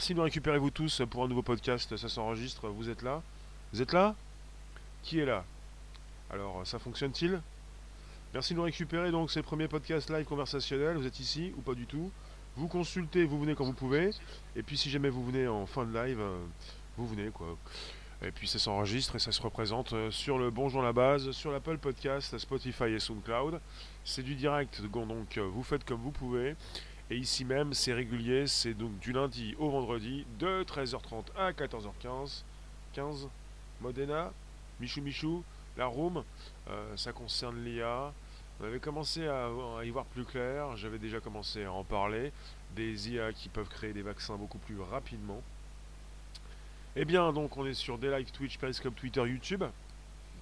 Merci de nous récupérer vous tous pour un nouveau podcast. Ça s'enregistre. Vous êtes là? Vous êtes là? Qui est là? Alors, ça fonctionne-t-il? Merci de nous récupérer donc ces premiers podcasts live conversationnels. Vous êtes ici ou pas du tout? Vous consultez, vous venez quand vous pouvez. Et puis si jamais vous venez en fin de live, euh, vous venez quoi. Et puis ça s'enregistre et ça se représente euh, sur le Bonjour la base, sur l'Apple Podcast, Spotify et SoundCloud. C'est du direct, donc euh, vous faites comme vous pouvez. Et ici même, c'est régulier, c'est donc du lundi au vendredi, de 13h30 à 14h15. 15, Modena, Michou Michou, la room, euh, ça concerne l'IA. On avait commencé à, y voir plus clair, j'avais déjà commencé à en parler, des IA qui peuvent créer des vaccins beaucoup plus rapidement. Eh bien, donc on est sur des live Twitch, Periscope, Twitter, YouTube.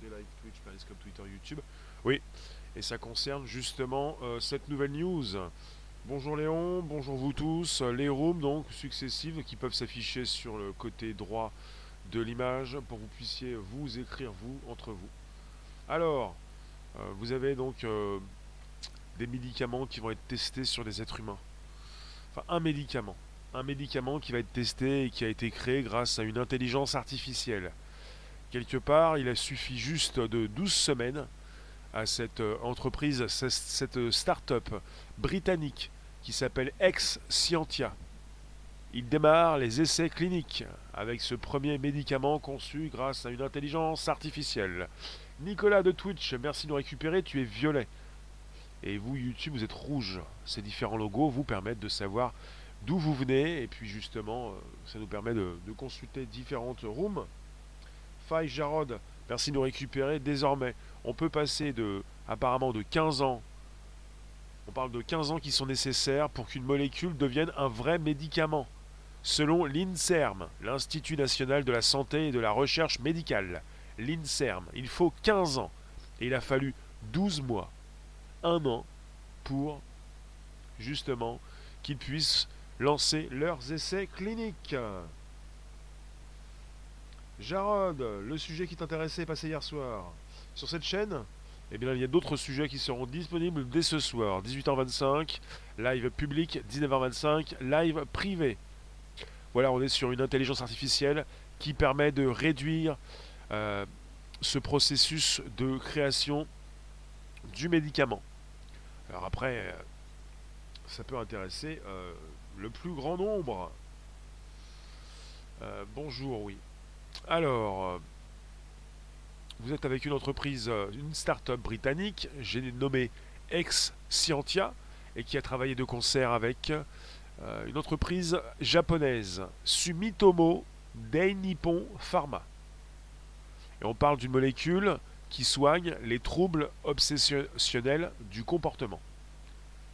Des live Twitch, Periscope, Twitter, YouTube. Oui, et ça concerne justement euh, cette nouvelle news. Bonjour Léon, bonjour vous tous. Les rooms donc successives qui peuvent s'afficher sur le côté droit de l'image pour que vous puissiez vous écrire vous entre vous. Alors, euh, vous avez donc euh, des médicaments qui vont être testés sur des êtres humains. Enfin, un médicament. Un médicament qui va être testé et qui a été créé grâce à une intelligence artificielle. Quelque part, il a suffi juste de 12 semaines à cette euh, entreprise, cette start-up britannique qui s'appelle Ex Scientia. Il démarre les essais cliniques avec ce premier médicament conçu grâce à une intelligence artificielle. Nicolas de Twitch, merci de nous récupérer, tu es violet. Et vous, YouTube, vous êtes rouge. Ces différents logos vous permettent de savoir d'où vous venez, et puis justement, ça nous permet de, de consulter différentes rooms. Faye Jarod, merci de nous récupérer. Désormais, on peut passer de apparemment de 15 ans on parle de 15 ans qui sont nécessaires pour qu'une molécule devienne un vrai médicament. Selon l'INSERM, l'Institut national de la santé et de la recherche médicale, l'INSERM, il faut 15 ans. Et il a fallu 12 mois, un an, pour justement qu'ils puissent lancer leurs essais cliniques. Jarod, le sujet qui t'intéressait est passé hier soir. Sur cette chaîne, eh bien, il y a d'autres sujets qui seront disponibles dès ce soir. 18h25, live public, 19h25, live privé. Voilà, on est sur une intelligence artificielle qui permet de réduire euh, ce processus de création du médicament. Alors après, euh, ça peut intéresser euh, le plus grand nombre. Bonjour, oui. Alors, vous êtes avec une entreprise, euh, une start-up britannique, j'ai nommé Ex Scientia, et qui a travaillé de concert avec euh, une entreprise japonaise, Sumitomo Dainippon Pharma. Et on parle d'une molécule qui soigne les troubles obsessionnels du comportement.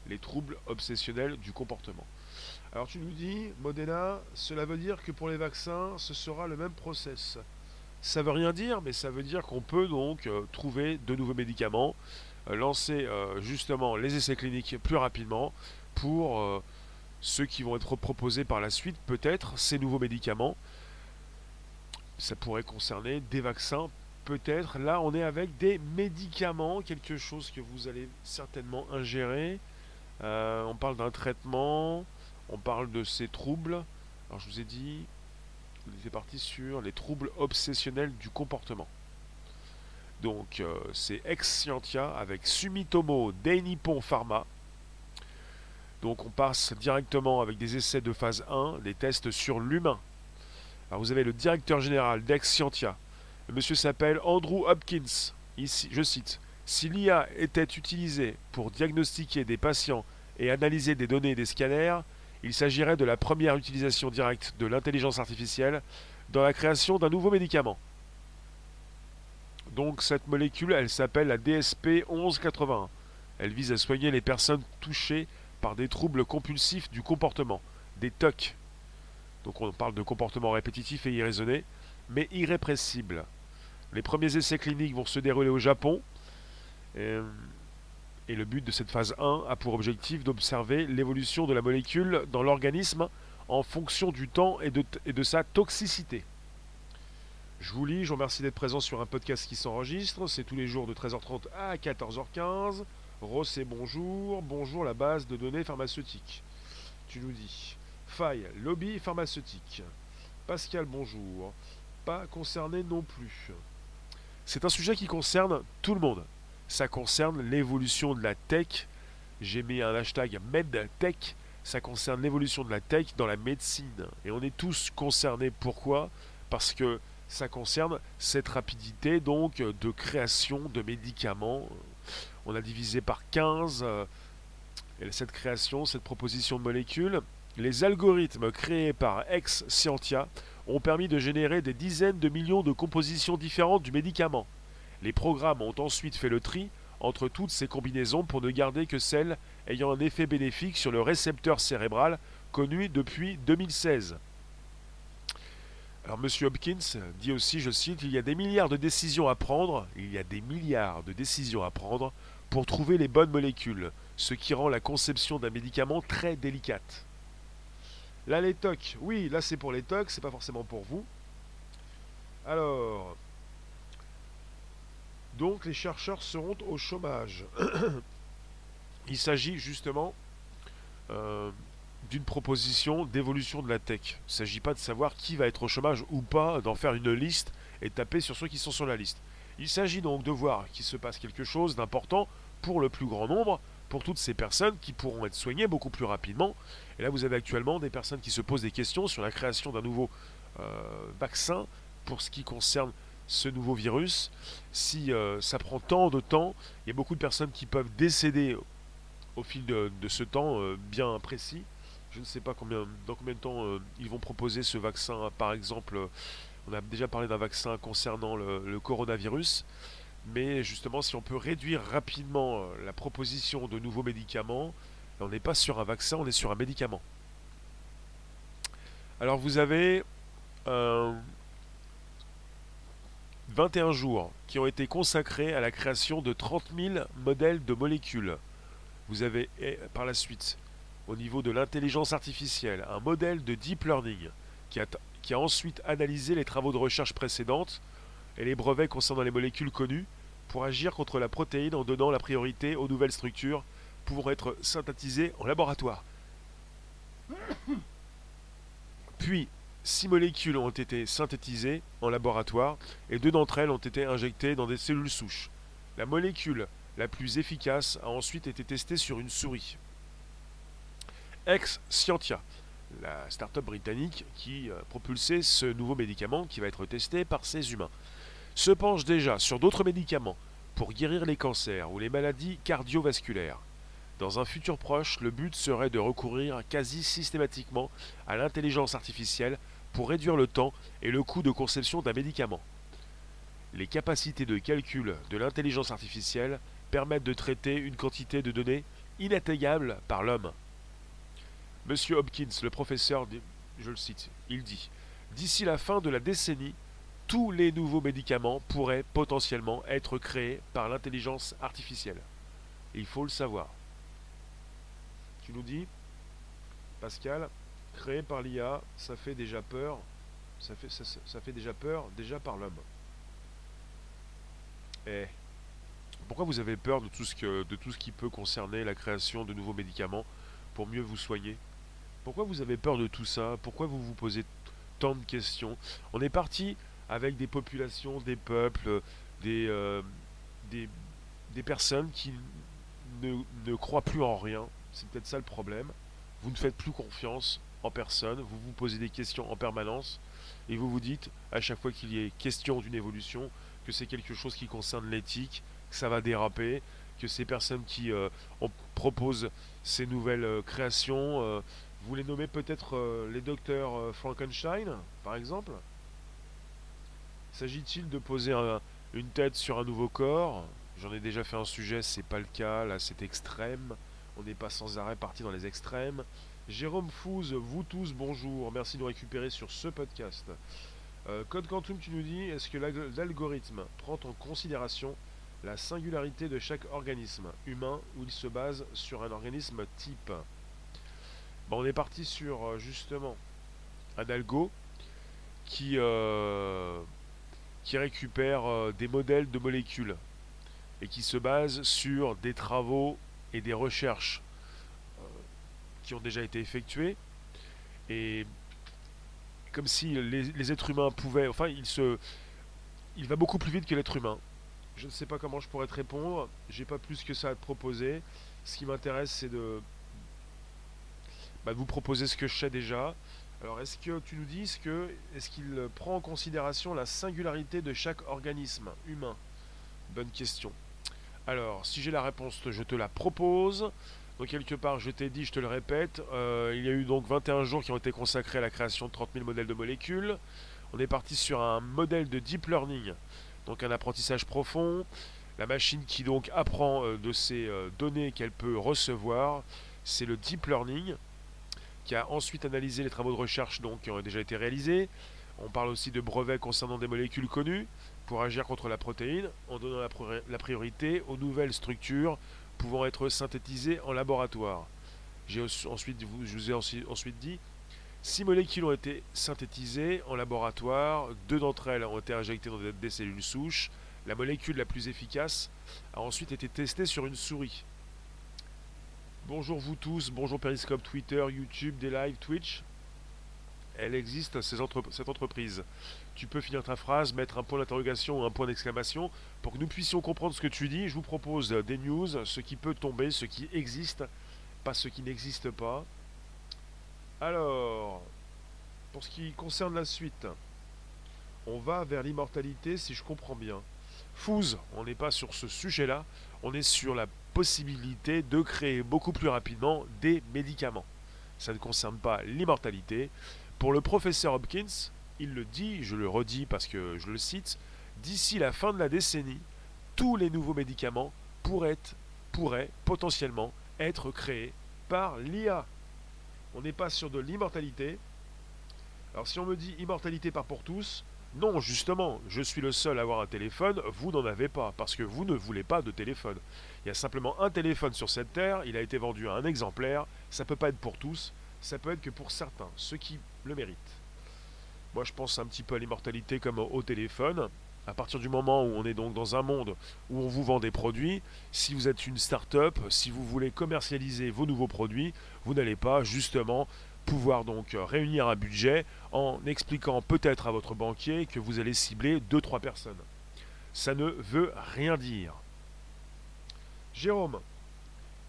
Les troubles obsessionnels du comportement. Alors tu nous dis, Modena, cela veut dire que pour les vaccins, ce sera le même process. Ça veut rien dire, mais ça veut dire qu'on peut donc euh, trouver de nouveaux médicaments, euh, lancer euh, justement les essais cliniques plus rapidement pour ceux qui vont être proposés par la suite, peut-être ces nouveaux médicaments. Ça pourrait concerner des vaccins, peut-être. Là, on est avec des médicaments, quelque chose que vous allez certainement ingérer. On parle d'un traitement, on parle de ces troubles. Alors, je vous ai dit, on était parti sur les troubles obsessionnels du comportement. Donc euh, c'est Ex Scientia avec Sumitomo Dainippon Pharma. Donc on passe directement avec des essais de phase 1, des tests sur l'humain. Alors vous avez le directeur général d'Ex Scientia. Le monsieur s'appelle Andrew Hopkins. Ici, je cite Si l'IA était utilisée pour diagnostiquer des patients et analyser des données des scanners, il s'agirait de la première utilisation directe de l'intelligence artificielle dans la création d'un nouveau médicament. Donc cette molécule, elle s'appelle la DSP 1181. Elle vise à soigner les personnes touchées par des troubles compulsifs du comportement, des TOC. Donc on parle de comportement répétitif et irraisonné, mais irrépressible. Les premiers essais cliniques vont se dérouler au Japon. Et, et le but de cette phase 1 a pour objectif d'observer l'évolution de la molécule dans l'organisme en fonction du temps et de, sa toxicité. Je vous lis, je vous remercie d'être présent sur un podcast qui s'enregistre. C'est tous les jours de 13h30 à 14h15. Ross et bonjour. Bonjour la base de données pharmaceutiques. Tu nous dis. Faille, lobby pharmaceutique. Pascal, bonjour. Pas concerné non plus. C'est un sujet qui concerne tout le monde. Ça concerne l'évolution de la tech. J'ai mis un hashtag MedTech. Ça concerne l'évolution de la tech dans la médecine. Et on est tous concernés. Pourquoi? Parce que ça concerne cette rapidité donc de création de médicaments. On a divisé par 15 euh, cette création, cette proposition de molécules. Les algorithmes créés par Ex Scientia ont permis de générer des dizaines de millions de compositions différentes du médicament. Les programmes ont ensuite fait le tri entre toutes ces combinaisons pour ne garder que celles ayant un effet bénéfique sur le récepteur cérébral connu depuis 2016. Alors M. Hopkins dit aussi, je cite, il y a des milliards de décisions à prendre, il y a des milliards de décisions à prendre pour trouver les bonnes molécules, ce qui rend la conception d'un médicament très délicate. Là, les tocs. Oui, là, c'est pour les tocs, c'est pas forcément pour vous. Alors. Donc, les chercheurs seront au chômage. Il s'agit justement euh, d'une proposition d'évolution de la tech. Il ne s'agit pas de savoir qui va être au chômage ou pas, d'en faire une liste et taper sur ceux qui sont sur la liste. Il s'agit donc de voir qu'il se passe quelque chose d'important pour le plus grand nombre, pour toutes ces personnes qui pourront être soignées beaucoup plus rapidement. Et là, vous avez actuellement des personnes qui se posent des questions sur la création d'un nouveau euh, vaccin pour ce qui concerne ce nouveau virus. Si euh, ça prend tant de temps, il y a beaucoup de personnes qui peuvent décéder au fil de, ce temps euh, bien précis. Je ne sais pas combien, dans combien de temps ils vont proposer ce vaccin. Par exemple, on a déjà parlé d'un vaccin concernant le coronavirus. Mais justement, si on peut réduire rapidement euh, la proposition de nouveaux médicaments, on n'est pas sur un vaccin, on est sur un médicament. Alors vous avez 21 euh, jours qui ont été consacrés à la création de 30 000 modèles de molécules. Vous avez par la suite, au niveau de l'intelligence artificielle, un modèle de deep learning qui a, qui a ensuite analysé les travaux de recherche précédentes et les brevets concernant les molécules connues pour agir contre la protéine en donnant la priorité aux nouvelles structures pouvant être synthétisées en laboratoire. Puis, six molécules ont été synthétisées en laboratoire et deux d'entre elles ont été injectées dans des cellules souches. La molécule la plus efficace a ensuite été testée sur une souris. Ex Scientia, la start-up britannique qui euh, propulsait ce nouveau médicament qui va être testé par ces humains se penche déjà sur d'autres médicaments pour guérir les cancers ou les maladies cardiovasculaires. Dans un futur proche, le but serait de recourir quasi systématiquement à l'intelligence artificielle pour réduire le temps et le coût de conception d'un médicament. Les capacités de calcul de l'intelligence artificielle permettent de traiter une quantité de données inatteignable par l'homme. Monsieur Hopkins, le professeur, je le cite, il dit D'ici la fin de la décennie, tous les nouveaux médicaments pourraient potentiellement être créés par l'intelligence artificielle. il faut le savoir. Tu nous dis, Pascal, créé par l'IA, ça fait déjà peur. Ça fait, déjà peur déjà par l'homme. Eh, pourquoi vous avez peur de tout, ce que, de tout ce qui peut concerner la création de nouveaux médicaments pour mieux vous soigner? Pourquoi vous avez peur de tout ça? Pourquoi vous vous posez tant de questions? On est parti avec des populations, des peuples, des, euh, personnes qui ne, croient plus en rien. C'est peut-être ça le problème. Vous ne faites plus confiance en personne, vous vous posez des questions en permanence et vous vous dites à chaque fois qu'il y ait question d'une évolution que c'est quelque chose qui concerne l'éthique, que ça va déraper, que ces personnes qui euh, proposent ces nouvelles euh, créations, vous les nommez peut-être les docteurs Frankenstein, par exemple S'agit-il de poser une tête sur un nouveau corps? J'en ai déjà fait un sujet, c'est pas le cas, là c'est extrême. On n'est pas sans arrêt parti dans les extrêmes. Jérôme Fouz, vous tous, bonjour. Merci de nous récupérer sur ce podcast. Euh, Code Quantum, tu nous dis, est-ce que l'algorithme prend en considération la singularité de chaque organisme humain ou il se base sur un organisme type? Bon, On est parti sur euh, justement un algo qui, euh, qui récupère des modèles de molécules et qui se base sur des travaux et des recherches qui ont déjà été effectués Et comme si les, êtres humains pouvaient. Enfin, il se. Il va beaucoup plus vite que l'être humain. Je ne sais pas comment je pourrais te répondre. J'ai pas plus que ça à te proposer. Ce qui m'intéresse, c'est de, bah, vous proposer ce que je sais déjà. Alors, est-ce que tu nous dis que est-ce qu'il prend en considération la singularité de chaque organisme humain? Bonne question. Alors, si j'ai la réponse, je te la propose. Donc quelque part, je t'ai dit, je te le répète, euh, il y a eu donc 21 jours qui ont été consacrés à la création de 30 000 modèles de molécules. On est parti sur un modèle de deep learning, donc un apprentissage profond. La machine qui donc apprend euh, de ces euh, données qu'elle peut recevoir, c'est le deep learning, qui a ensuite analysé les travaux de recherche donc, qui ont déjà été réalisés. On parle aussi de brevets concernant des molécules connues pour agir contre la protéine, en donnant la priorité aux nouvelles structures pouvant être synthétisées en laboratoire. J'ai ensuite, je vous ai ensuite dit, six molécules ont été synthétisées en laboratoire, deux d'entre elles ont été injectées dans des cellules souches. La molécule la plus efficace a ensuite été testée sur une souris. Bonjour vous tous, bonjour Periscope, Twitter, YouTube, des Twitch. Elle existe, cette entreprise. Tu peux finir ta phrase, mettre un point d'interrogation ou un point d'exclamation pour que nous puissions comprendre ce que tu dis. Je vous propose des news, ce qui peut tomber, ce qui existe, pas ce qui n'existe pas. Alors, pour ce qui concerne la suite, on va vers l'immortalité si je comprends bien. Fouz, on n'est pas sur ce sujet-là, on est sur la possibilité de créer beaucoup plus rapidement des médicaments. Ça ne concerne pas l'immortalité. Pour le professeur Hopkins, il le dit, je le redis parce que je le cite, d'ici la fin de la décennie, tous les nouveaux médicaments pourraient, pourraient potentiellement être créés par l'IA. On n'est pas sur de l'immortalité. Alors si on me dit immortalité par pour tous, non, justement, je suis le seul à avoir un téléphone, vous n'en avez pas, parce que vous ne voulez pas de téléphone. Il y a simplement un téléphone sur cette terre, il a été vendu à un exemplaire, ça ne peut pas être pour tous, ça peut être que pour certains, ceux qui le méritent. Moi, je pense un petit peu à l'immortalité comme au téléphone. À partir du moment où on est donc dans un monde où on vous vend des produits, si vous êtes une start-up, si vous voulez commercialiser vos nouveaux produits, vous n'allez pas justement pouvoir donc réunir un budget en expliquant peut-être à votre banquier que vous allez cibler 2-3 personnes. Ça ne veut rien dire. Jérôme,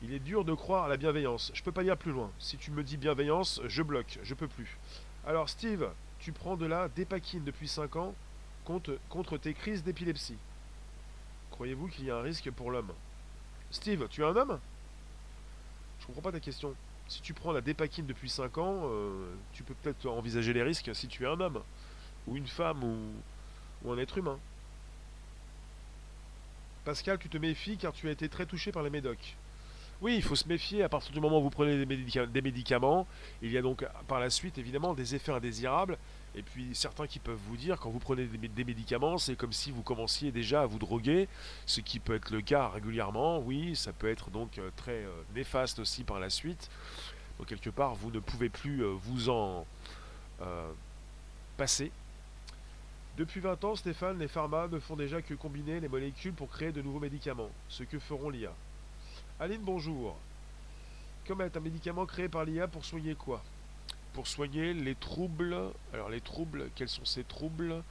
il est dur de croire à la bienveillance. Je peux pas dire plus loin. Si tu me dis bienveillance, je bloque, je peux plus. Alors Steve, tu prends de la dépakine depuis 5 ans contre, tes crises d'épilepsie. Croyez-vous qu'il y a un risque pour l'homme? Steve, tu es un homme? Je comprends pas ta question. Si tu prends la dépakine depuis 5 ans, euh, tu peux peut-être envisager les risques si tu es un homme, ou une femme, ou, ou un être humain. Pascal, tu te méfies car tu as été très touché par les médocs. Oui, il faut se méfier à partir du moment où vous prenez des, médicaments. Il y a donc par la suite évidemment des effets indésirables. Et puis certains qui peuvent vous dire quand vous prenez des, médicaments, c'est comme si vous commenciez déjà à vous droguer, ce qui peut être le cas régulièrement. Oui, ça peut être donc euh, très euh, néfaste aussi par la suite. Donc quelque part, vous ne pouvez plus euh, vous en passer. Depuis 20 ans, Stéphane, les pharma ne font déjà que combiner les molécules pour créer de nouveaux médicaments, ce que feront l'IA. Aline, bonjour. est un médicament créé par l'IA pour soigner quoi? Pour soigner les troubles. Alors, les troubles, quels sont ces troubles?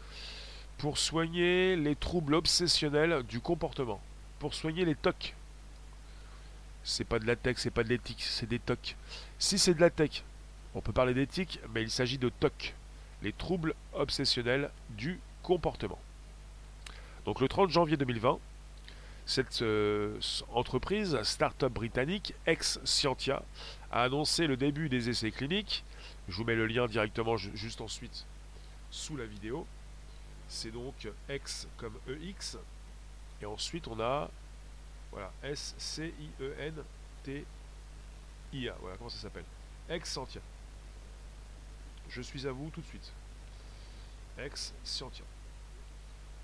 Pour soigner les troubles obsessionnels du comportement. Pour soigner les TOC. C'est pas de la tech, c'est pas de l'éthique, c'est des TOC. Si c'est de la tech, on peut parler d'éthique, mais il s'agit de TOC. Les troubles obsessionnels du comportement. Donc le 30 janvier 2020, cette euh, entreprise, start-up britannique, ex-Scientia, a annoncé le début des essais cliniques. Je vous mets le lien directement juste ensuite sous la vidéo. C'est donc ex comme EX. Et ensuite on a voilà, S-C-I-E-N-T-I-A. Voilà comment ça s'appelle. Ex-Scientia. Je suis à vous tout de suite. Ex-Scientia.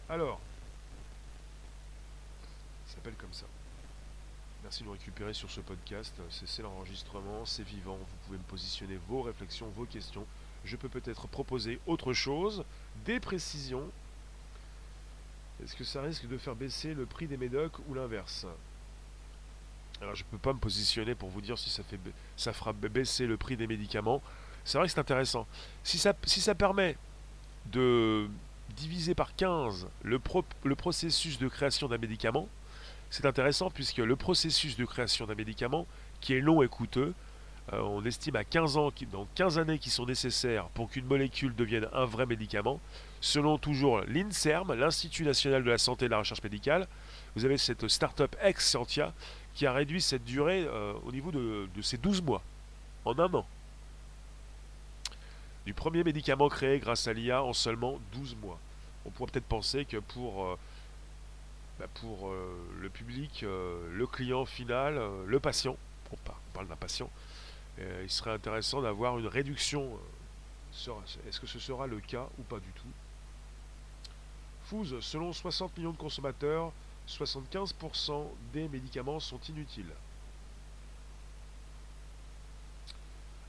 Alors, s'appelle comme ça. Merci de nous récupérer sur ce podcast. C'est l'enregistrement, c'est vivant. Vous pouvez me positionner vos réflexions, vos questions. Je peux peut-être proposer autre chose, des précisions. Est-ce que ça risque de faire baisser le prix des médocs ou l'inverse? Alors je ne peux pas me positionner pour vous dire si ça, fait, ça fera baisser le prix des médicaments. C'est vrai que c'est intéressant. Si ça, permet de diviser par 15 le, le processus de création d'un médicament, c'est intéressant puisque le processus de création d'un médicament, qui est long et coûteux, euh, on estime à 15 ans, dans 15 années qui sont nécessaires pour qu'une molécule devienne un vrai médicament, selon toujours l'INSERM, l'Institut national de la santé et de la recherche médicale. Vous avez cette start-up ex-Scientia qui a réduit cette durée euh, au niveau de, ces 12 mois, en un an. Du premier médicament créé grâce à l'IA en seulement 12 mois. On pourrait peut-être penser que pour, euh, bah, pour le public, le client final, le patient, on parle d'un patient, euh, il serait intéressant d'avoir une réduction. Euh, est-ce que ce sera le cas ou pas du tout? Fouz, selon 60 millions de consommateurs, 75% des médicaments sont inutiles.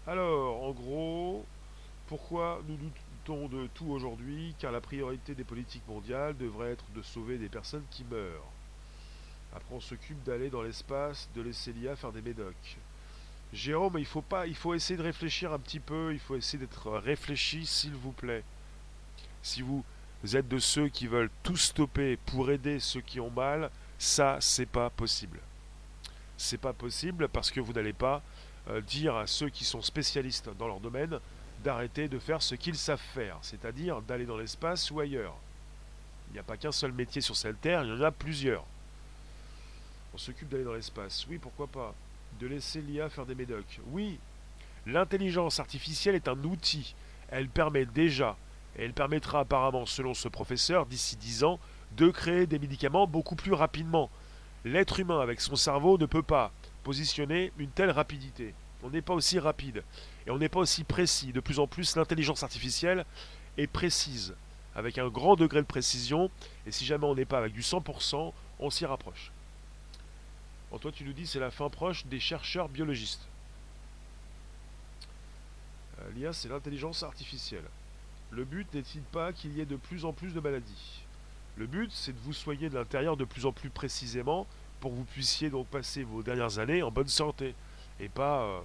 Alors, en gros, pourquoi nous de tout aujourd'hui Car la priorité des politiques mondiales devrait être de sauver des personnes qui meurent. Après, on s'occupe d'aller dans l'espace, de laisser l'IA faire des médocs. Jérôme, il faut pas, il faut essayer de réfléchir un petit peu, il faut essayer d'être réfléchi, s'il vous plaît. Si vous êtes de ceux qui veulent tout stopper pour aider ceux qui ont mal, ça, c'est pas possible. C'est pas possible parce que vous n'allez pas euh, dire à ceux qui sont spécialistes dans leur domaine d'arrêter de faire ce qu'ils savent faire, c'est-à-dire d'aller dans l'espace ou ailleurs. Il n'y a pas qu'un seul métier sur cette terre, il y en a plusieurs. On s'occupe d'aller dans l'espace, oui, pourquoi pas de laisser l'IA faire des médocs. Oui, l'intelligence artificielle est un outil. Elle permet déjà, et elle permettra apparemment, selon ce professeur, d'ici 10 ans, de créer des médicaments beaucoup plus rapidement. L'être humain, avec son cerveau, ne peut pas positionner une telle rapidité. On n'est pas aussi rapide et on n'est pas aussi précis. De plus en plus, l'intelligence artificielle est précise, avec un grand degré de précision, et si jamais on n'est pas avec du 100%, on s'y rapproche. Toi, tu nous dis c'est la fin proche des chercheurs biologistes. Euh, L'IA, c'est l'intelligence artificielle. Le but n'est-il pas qu'il y ait de plus en plus de maladies? Le but, c'est de vous soigner de l'intérieur de plus en plus précisément pour que vous puissiez donc passer vos dernières années en bonne santé et pas euh,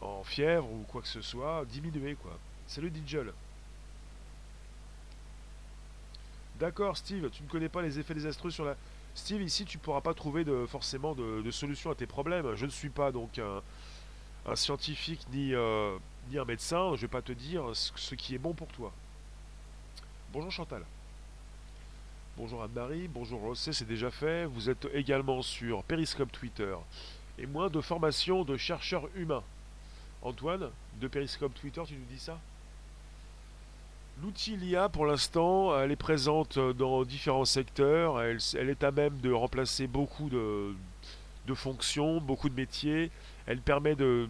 en fièvre ou quoi que ce soit, diminuer quoi. Salut Digel. D'accord Steve, tu ne connais pas les effets désastreux sur la... Steve, ici, tu ne pourras pas trouver de, forcément de, solution à tes problèmes. Je ne suis pas donc un, scientifique ni, euh, ni, un médecin. Je ne vais pas te dire ce, qui est bon pour toi. Bonjour Chantal. Bonjour Anne-Marie, bonjour Rossé, c'est déjà fait. Vous êtes également sur Periscope Twitter. Et moins de formation de chercheurs humains. Antoine, de Periscope Twitter, tu nous dis ça? L'outil LIA, pour l'instant, elle est présente dans différents secteurs. Elle, est à même de remplacer beaucoup de, fonctions, beaucoup de métiers. Elle permet de,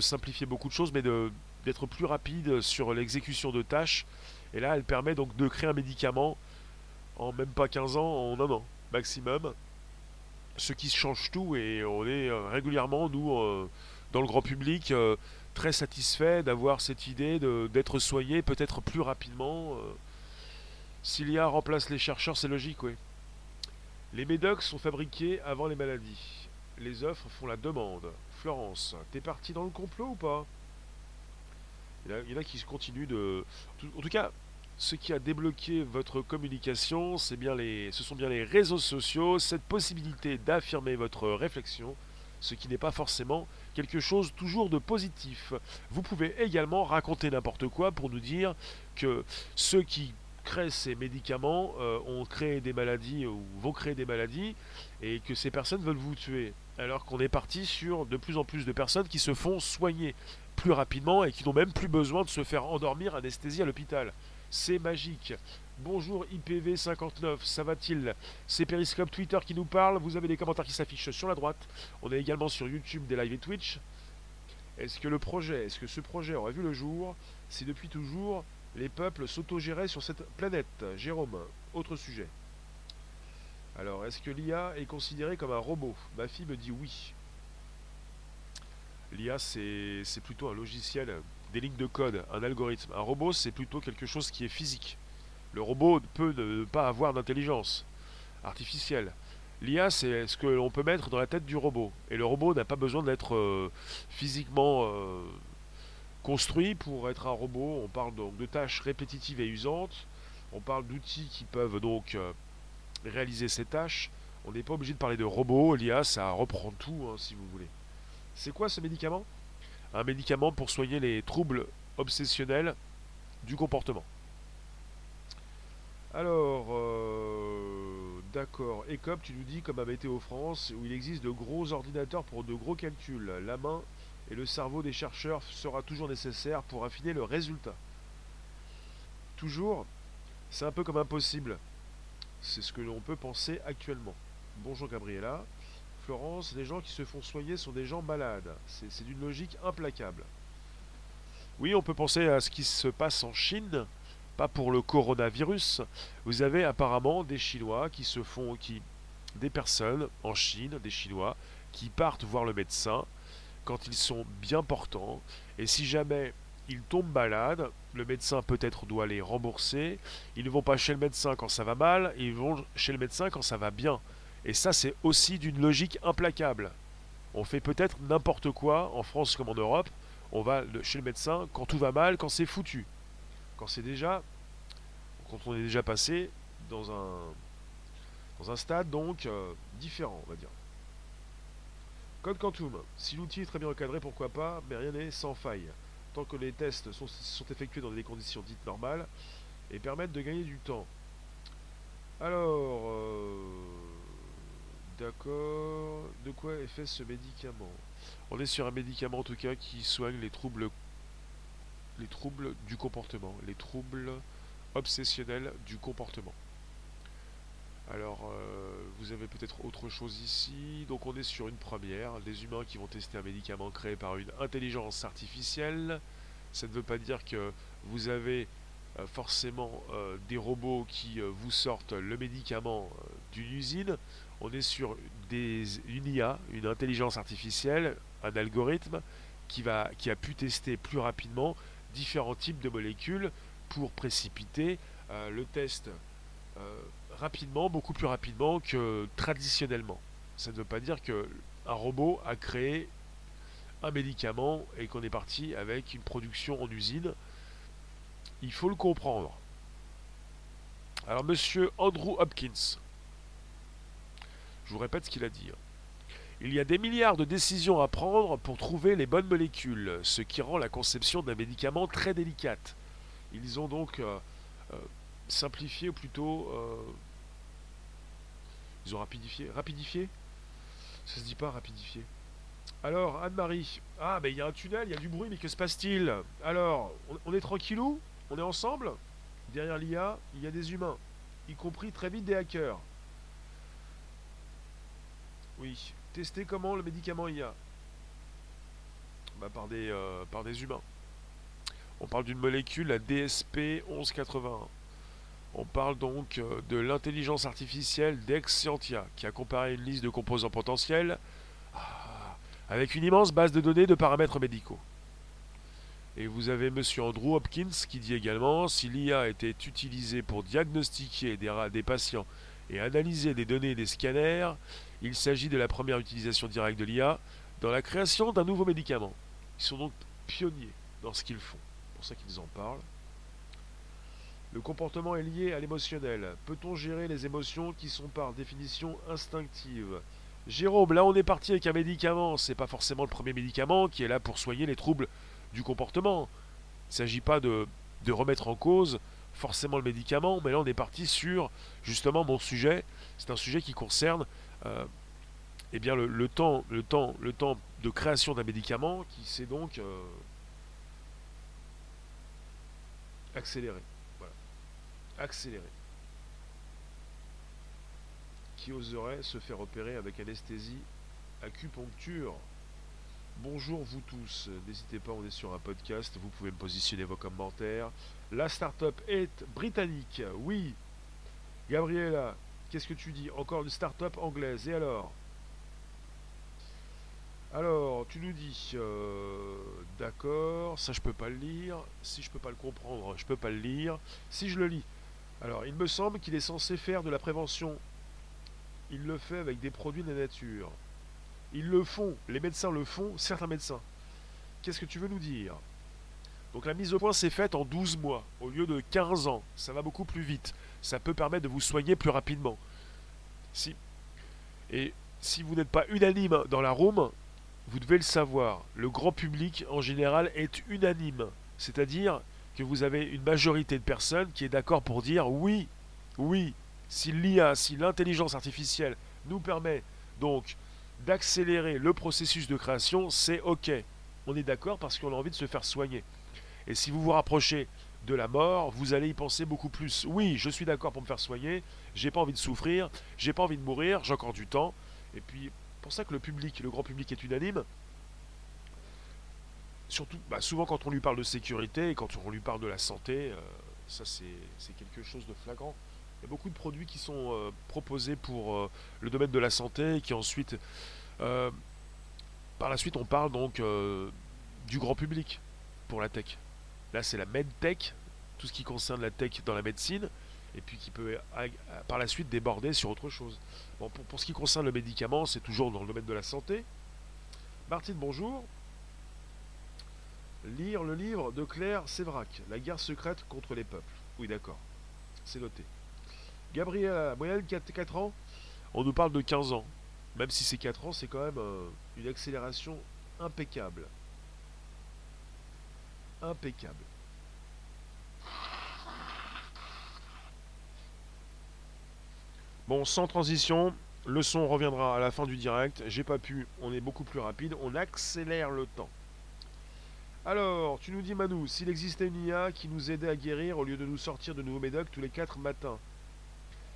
simplifier beaucoup de choses, mais d'être plus rapide sur l'exécution de tâches. Et là, elle permet donc de créer un médicament en même pas 15 ans, en un an maximum. Ce qui change tout et on est euh, régulièrement, nous, euh, dans le grand public, euh, très satisfait d'avoir cette idée d'être soigné peut-être plus rapidement. Euh. S'il y a remplace les chercheurs, c'est logique, oui. Les médocs sont fabriqués avant les maladies. Les offres font la demande. Florence, t'es parti dans le complot ou pas? Il y, en a, qui continuent de... En tout cas, ce qui a débloqué votre communication, c'est bien les, ce sont bien les réseaux sociaux, cette possibilité d'affirmer votre réflexion, ce qui n'est pas forcément quelque chose toujours de positif. Vous pouvez également raconter n'importe quoi pour nous dire que ceux qui créent ces médicaments euh, ont créé des maladies ou vont créer des maladies et que ces personnes veulent vous tuer. Alors qu'on est parti sur de plus en plus de personnes qui se font soigner plus rapidement et qui n'ont même plus besoin de se faire endormir anesthésie à l'hôpital. C'est magique. Bonjour IPV59, ça va-t-il? C'est Periscope Twitter qui nous parle, vous avez des commentaires qui s'affichent sur la droite. On est également sur YouTube, des lives et Twitch. Est-ce que le projet, est-ce que ce projet aurait vu le jour si depuis toujours les peuples s'autogéraient sur cette planète? Jérôme, autre sujet. Alors, est-ce que l'IA est considérée comme un robot? Ma fille me dit oui. L'IA, c'est plutôt un logiciel, des lignes de code, un algorithme. Un robot, c'est plutôt quelque chose qui est physique. Le robot peut ne pas avoir d'intelligence artificielle. L'IA, c'est ce que l'on peut mettre dans la tête du robot. Et le robot n'a pas besoin d'être euh, physiquement euh, construit pour être un robot. On parle donc de tâches répétitives et usantes. On parle d'outils qui peuvent donc euh, réaliser ces tâches. On n'est pas obligé de parler de robots. L'IA, ça reprend tout, hein, si vous voulez. C'est quoi ce médicament? Un médicament pour soigner les troubles obsessionnels du comportement. Alors, euh, d'accord. ECOP, tu nous dis, comme à Météo France, où il existe de gros ordinateurs pour de gros calculs. La main et le cerveau des chercheurs sera toujours nécessaire pour affiner le résultat. Toujours, c'est un peu comme impossible. C'est ce que l'on peut penser actuellement. Bonjour Gabriella. Florence, les gens qui se font soigner sont des gens malades. C'est d'une logique implacable. Oui, on peut penser à ce qui se passe en Chine, pas pour le coronavirus. Vous avez apparemment des Chinois qui se font, qui, des personnes en Chine, des Chinois, qui partent voir le médecin quand ils sont bien portants. Et si jamais ils tombent malades, le médecin peut-être doit les rembourser. Ils ne vont pas chez le médecin quand ça va mal, ils vont chez le médecin quand ça va bien. Et ça, c'est aussi d'une logique implacable. On fait peut-être n'importe quoi, en France comme en Europe. On va chez le médecin quand tout va mal, quand c'est foutu. Quand c'est déjà. Quand on est déjà passé dans un. Dans un stade donc euh, différent, on va dire. Code Quantum. Si l'outil est très bien encadré, pourquoi pas, mais rien n'est sans faille. Tant que les tests sont, effectués dans des conditions dites normales et permettent de gagner du temps. Alors, euh, d'accord. De quoi est fait ce médicament? On est sur un médicament en tout cas qui soigne les troubles, les troubles du comportement, les troubles obsessionnels du comportement. Alors, euh, vous avez peut-être autre chose ici. Donc, on est sur une première. Les humains qui vont tester un médicament créé par une intelligence artificielle. Ça ne veut pas dire que vous avez euh, forcément euh, des robots qui vous sortent le médicament d'une usine. On est sur des, une IA, une intelligence artificielle, un algorithme qui a pu tester plus rapidement différents types de molécules pour précipiter le test rapidement, beaucoup plus rapidement que traditionnellement. Ça ne veut pas dire que un robot a créé un médicament et qu'on est parti avec une production en usine. Il faut le comprendre. Alors, monsieur Andrew Hopkins, je vous répète ce qu'il a dit. Il y a des milliards de décisions à prendre pour trouver les bonnes molécules, ce qui rend la conception d'un médicament très délicate. Ils ont donc euh, euh, simplifié, ou plutôt euh, ils ont rapidifié. Rapidifié? Ça se dit pas rapidifié. Alors, Anne-Marie. Ah, mais il y a un tunnel, il y a du bruit, mais que se passe-t-il? Alors, on, est tranquillou? On est ensemble? Derrière l'IA, il y a des humains, y compris très vite des hackers. Oui. Tester comment le médicament IA bah, par, des, euh, par des humains. On parle d'une molécule, la DSP 1181. On parle donc euh, de l'intelligence artificielle d'Exscientia, qui a comparé une liste de composants potentiels ah, avec une immense base de données de paramètres médicaux. Et vous avez M. Andrew Hopkins qui dit également si l'IA était utilisée pour diagnostiquer des, des patients et analyser des données des scanners, il s'agit de la première utilisation directe de l'IA dans la création d'un nouveau médicament. Ils sont donc pionniers dans ce qu'ils font. C'est pour ça qu'ils en parlent. Le comportement est lié à l'émotionnel. Peut-on gérer les émotions qui sont par définition instinctives? Jérôme, là on est parti avec un médicament. C'est pas forcément le premier médicament qui est là pour soigner les troubles du comportement. Il ne s'agit pas de, remettre en cause forcément le médicament, mais là on est parti sur justement mon sujet. C'est un sujet qui concerne eh bien le, temps, le, temps, le temps de création d'un médicament qui s'est donc euh, accéléré accéléré. Qui oserait se faire opérer avec anesthésie, acupuncture? Bonjour vous tous, n'hésitez pas, on est sur un podcast, vous pouvez me positionner vos commentaires. La start-up est britannique, oui. Gabriela, qu'est-ce que tu dis? Encore une start-up anglaise, et alors? Alors, tu nous dis, euh, d'accord, ça je peux pas le lire. Si je peux pas le comprendre, je peux pas le lire. Si je le lis, alors, il me semble qu'il est censé faire de la prévention. Il le fait avec des produits de la nature. Ils le font, les médecins le font, certains médecins. Qu'est-ce que tu veux nous dire? Donc la mise au point s'est faite en 12 mois au lieu de 15 ans. Ça va beaucoup plus vite. Ça peut permettre de vous soigner plus rapidement. Et si vous n'êtes pas unanime dans la room, vous devez le savoir. Le grand public en général est unanime. C'est-à-dire que vous avez une majorité de personnes qui est d'accord pour dire oui, oui, si l'IA, si l'intelligence artificielle nous permet donc d'accélérer le processus de création, c'est OK. On est d'accord parce qu'on a envie de se faire soigner. Et si vous vous rapprochez de la mort, vous allez y penser beaucoup plus. Oui, je suis d'accord pour me faire soigner, j'ai pas envie de souffrir, j'ai pas envie de mourir, j'ai encore du temps. Et puis, pour ça que le public, le grand public est unanime. Surtout, bah, souvent quand on lui parle de sécurité et quand on lui parle de la santé, euh, ça c'est quelque chose de flagrant. Il y a beaucoup de produits qui sont euh, proposés pour euh, le domaine de la santé qui ensuite, par la suite, on parle donc du grand public pour la tech. Là, c'est la medtech, tout ce qui concerne la tech dans la médecine, et puis qui peut par la suite déborder sur autre chose. Bon, pour, ce qui concerne le médicament, c'est toujours dans le domaine de la santé. Martine, bonjour. Lire le livre de Claire Sévrac, La guerre secrète contre les peuples. Oui, d'accord. C'est noté. Gabriel, moyenne 4, 4 ans On nous parle de 15 ans. Même si c'est 4 ans, c'est quand même euh, une accélération impeccable impeccable. Bon, sans transition, le son reviendra à la fin du direct. J'ai pas pu, on est beaucoup plus rapide, on accélère le temps. Alors, tu nous dis Manu, s'il existait une IA qui nous aidait à guérir au lieu de nous sortir de nouveaux médocs tous les 4 matins.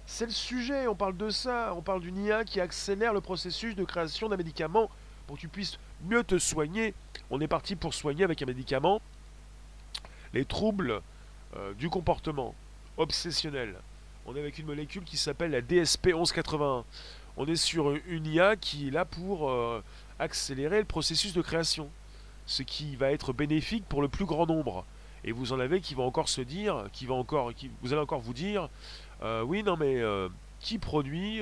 C'est le sujet, on parle de ça, on parle d'une IA qui accélère le processus de création d'un médicament pour que tu puisses mieux te soigner. On est parti pour soigner avec un médicament les troubles euh, du comportement obsessionnel. On est avec une molécule qui s'appelle la DSP 1181. On est sur une IA qui est là pour euh, accélérer le processus de création, ce qui va être bénéfique pour le plus grand nombre. Et vous en avez qui vont encore se dire, qui va encore, qui, vous allez encore vous dire, euh, oui non mais qui produit,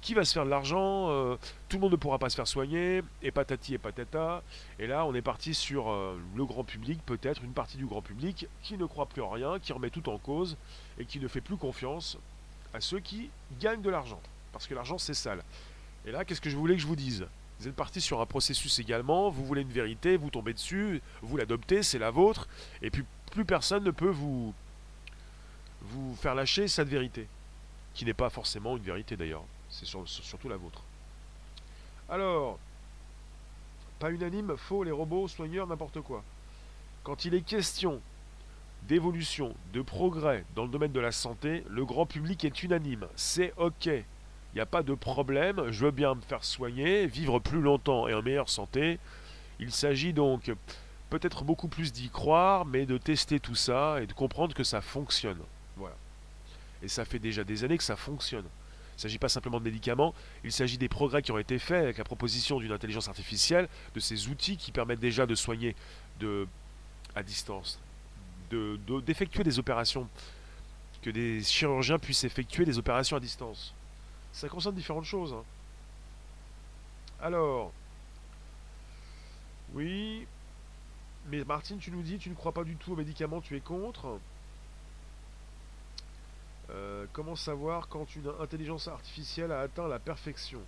qui va se faire de l'argent, euh, tout le monde ne pourra pas se faire soigner, et patati et patata. Et là, on est parti sur euh, le grand public, peut-être une partie du grand public, qui ne croit plus en rien, qui remet tout en cause, et qui ne fait plus confiance à ceux qui gagnent de l'argent. Parce que l'argent, c'est sale. Et là, qu'est-ce que je voulais que je vous dise? Vous êtes parti sur un processus également, vous voulez une vérité, vous tombez dessus, vous l'adoptez, c'est la vôtre, et puis plus personne ne peut vous, vous faire lâcher cette vérité, qui n'est pas forcément une vérité d'ailleurs. C'est surtout la vôtre. Alors, pas unanime, faux, les robots, soigneurs, n'importe quoi. Quand il est question d'évolution, de progrès dans le domaine de la santé, le grand public est unanime. C'est OK. Il n'y a pas de problème, je veux bien me faire soigner, vivre plus longtemps et en meilleure santé. Il s'agit donc peut-être beaucoup plus d'y croire, mais de tester tout ça et de comprendre que ça fonctionne. Voilà. Et ça fait déjà des années que ça fonctionne. Il ne s'agit pas simplement de médicaments, il s'agit des progrès qui ont été faits avec la proposition d'une intelligence artificielle, de ces outils qui permettent déjà de soigner à distance, d'effectuer de, des opérations, que des chirurgiens puissent effectuer des opérations à distance. Ça concerne différentes choses. Hein. Alors, oui, mais Martine, tu nous dis, tu ne crois pas du tout aux médicaments, tu es contre? Euh, comment savoir quand une intelligence artificielle a atteint la perfection?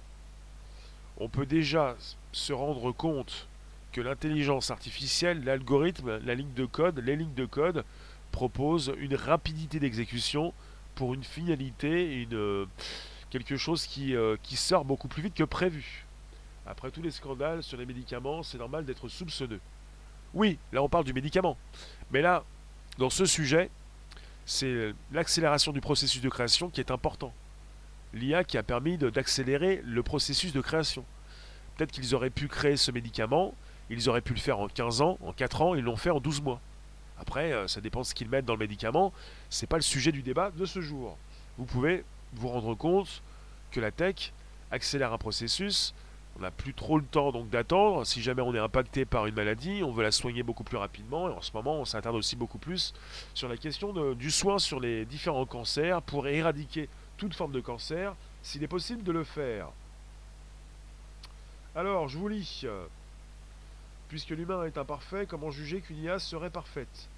On peut déjà se rendre compte que l'intelligence artificielle, l'algorithme, la ligne de code, les lignes de code proposent une rapidité d'exécution pour une finalité, une, euh, quelque chose euh, qui sort beaucoup plus vite que prévu. Après tous les scandales sur les médicaments, c'est normal d'être soupçonneux. Oui, là on parle du médicament. Mais là, dans ce sujet, c'est l'accélération du processus de création qui est important. L'IA qui a permis d'accélérer le processus de création. Peut-être qu'ils auraient pu créer ce médicament, ils auraient pu le faire en 15 ans, en 4 ans, ils l'ont fait en 12 mois. Après, euh, ça dépend de ce qu'ils mettent dans le médicament, c'est pas le sujet du débat de ce jour. Vous pouvez vous rendre compte que la tech accélère un processus, on n'a plus trop le temps donc d'attendre. Si jamais on est impacté par une maladie, on veut la soigner beaucoup plus rapidement. Et en ce moment, on s'attarde aussi beaucoup plus sur la question du soin sur les différents cancers pour éradiquer toute forme de cancer, s'il est possible de le faire. Alors, je vous lis. Puisque l'humain est imparfait, comment juger qu'une IA serait parfaite?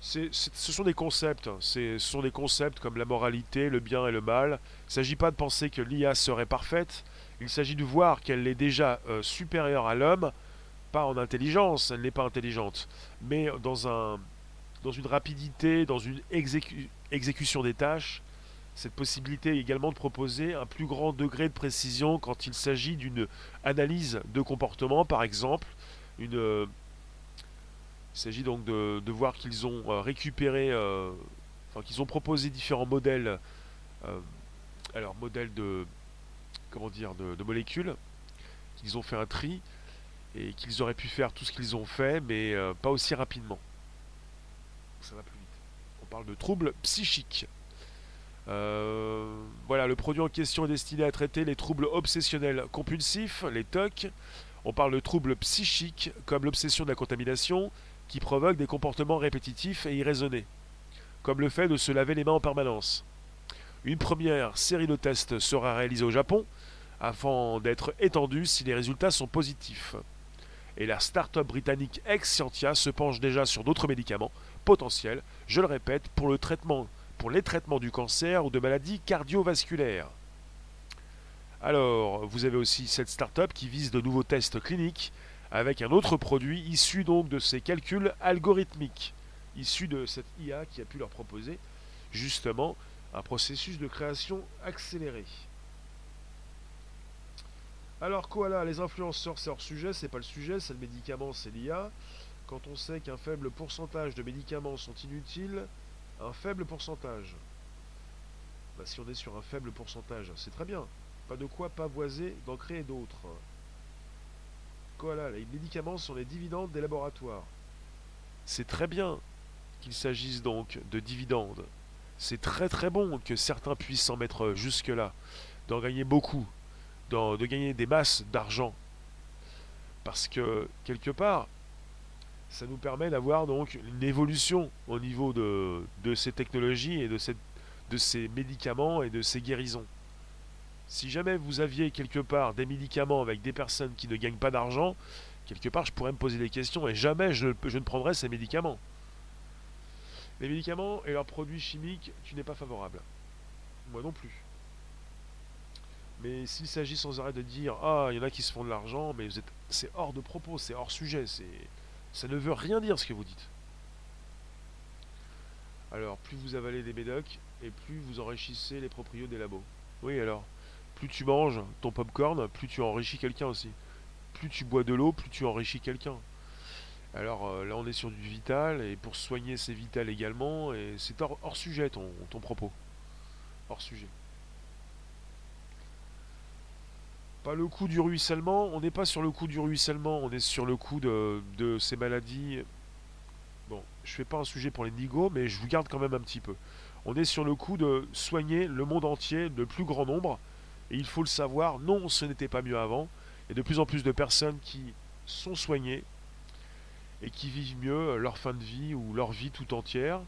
Ce sont des concepts, hein. ce sont des concepts comme la moralité, le bien et le mal. Il ne s'agit pas de penser que l'IA serait parfaite, il s'agit de voir qu'elle est déjà euh, supérieure à l'homme, pas en intelligence, elle n'est pas intelligente, mais dans, un, dans une rapidité, dans une exécution des tâches, cette possibilité également de proposer un plus grand degré de précision quand il s'agit d'une analyse de comportement, par exemple, il s'agit donc de, voir qu'ils ont euh, récupéré, euh, qu'ils ont proposé différents modèles, alors modèles de, comment dire, de, molécules, qu'ils ont fait un tri et qu'ils auraient pu faire tout ce qu'ils ont fait, mais pas aussi rapidement. Ça va plus vite. On parle de troubles psychiques. Euh, voilà, le produit en question est destiné à traiter les troubles obsessionnels compulsifs, les TOC. On parle de troubles psychiques comme l'obsession de la contamination qui provoque des comportements répétitifs et irraisonnés, comme le fait de se laver les mains en permanence. Une première série de tests sera réalisée au Japon afin d'être étendue si les résultats sont positifs. Et la start-up britannique Ex-Scientia se penche déjà sur d'autres médicaments potentiels, je le répète, pour le traitement pour les traitements du cancer ou de maladies cardiovasculaires. Alors, vous avez aussi cette start-up qui vise de nouveaux tests cliniques avec un autre produit issu donc de ces calculs algorithmiques, issu de cette IA qui a pu leur proposer justement un processus de création accéléré. Alors Koala, les influenceurs c'est hors sujet, c'est pas le sujet, c'est le médicament, c'est l'IA. Quand on sait qu'un faible pourcentage de médicaments sont inutiles, un faible pourcentage. Bah, si on est sur un faible pourcentage, c'est très bien. Pas de quoi pavoiser d'en créer d'autres. Voilà, les médicaments sont les dividendes des laboratoires. C'est très bien qu'il s'agisse donc de dividendes. C'est très très bon que certains puissent s'en mettre jusque-là, d'en gagner beaucoup, de gagner des masses d'argent. Parce que, quelque part, ça nous permet d'avoir donc une évolution au niveau de, ces technologies et de, cette, de ces médicaments et de ces guérisons. Si jamais vous aviez quelque part des médicaments avec des personnes qui ne gagnent pas d'argent, quelque part je pourrais me poser des questions et jamais je, je ne prendrais ces médicaments. Les médicaments et leurs produits chimiques, tu n'es pas favorable. Moi non plus. Mais s'il s'agit sans arrêt de dire Ah, il y en a qui se font de l'argent, mais c'est hors de propos, c'est hors sujet, c'est ça ne veut rien dire ce que vous dites. Alors, plus vous avalez des médocs, et plus vous enrichissez les proprios des labos. Oui, alors, plus tu manges ton popcorn, plus tu enrichis quelqu'un aussi. Plus tu bois de l'eau, plus tu enrichis quelqu'un. Alors euh, là, on est sur du vital, et pour soigner ces vitales également, et c'est hors, sujet ton, ton propos. Hors sujet. Pas le coup du ruissellement, on n'est pas sur le coup du ruissellement, on est sur le coup de, ces maladies. Bon, je fais pas un sujet pour les nigauds, mais je vous garde quand même un petit peu. On est sur le coup de soigner le monde entier, le plus grand nombre, et il faut le savoir, non, ce n'était pas mieux avant. Il y a de plus en plus de personnes qui sont soignées et qui vivent mieux leur fin de vie ou leur vie tout entière.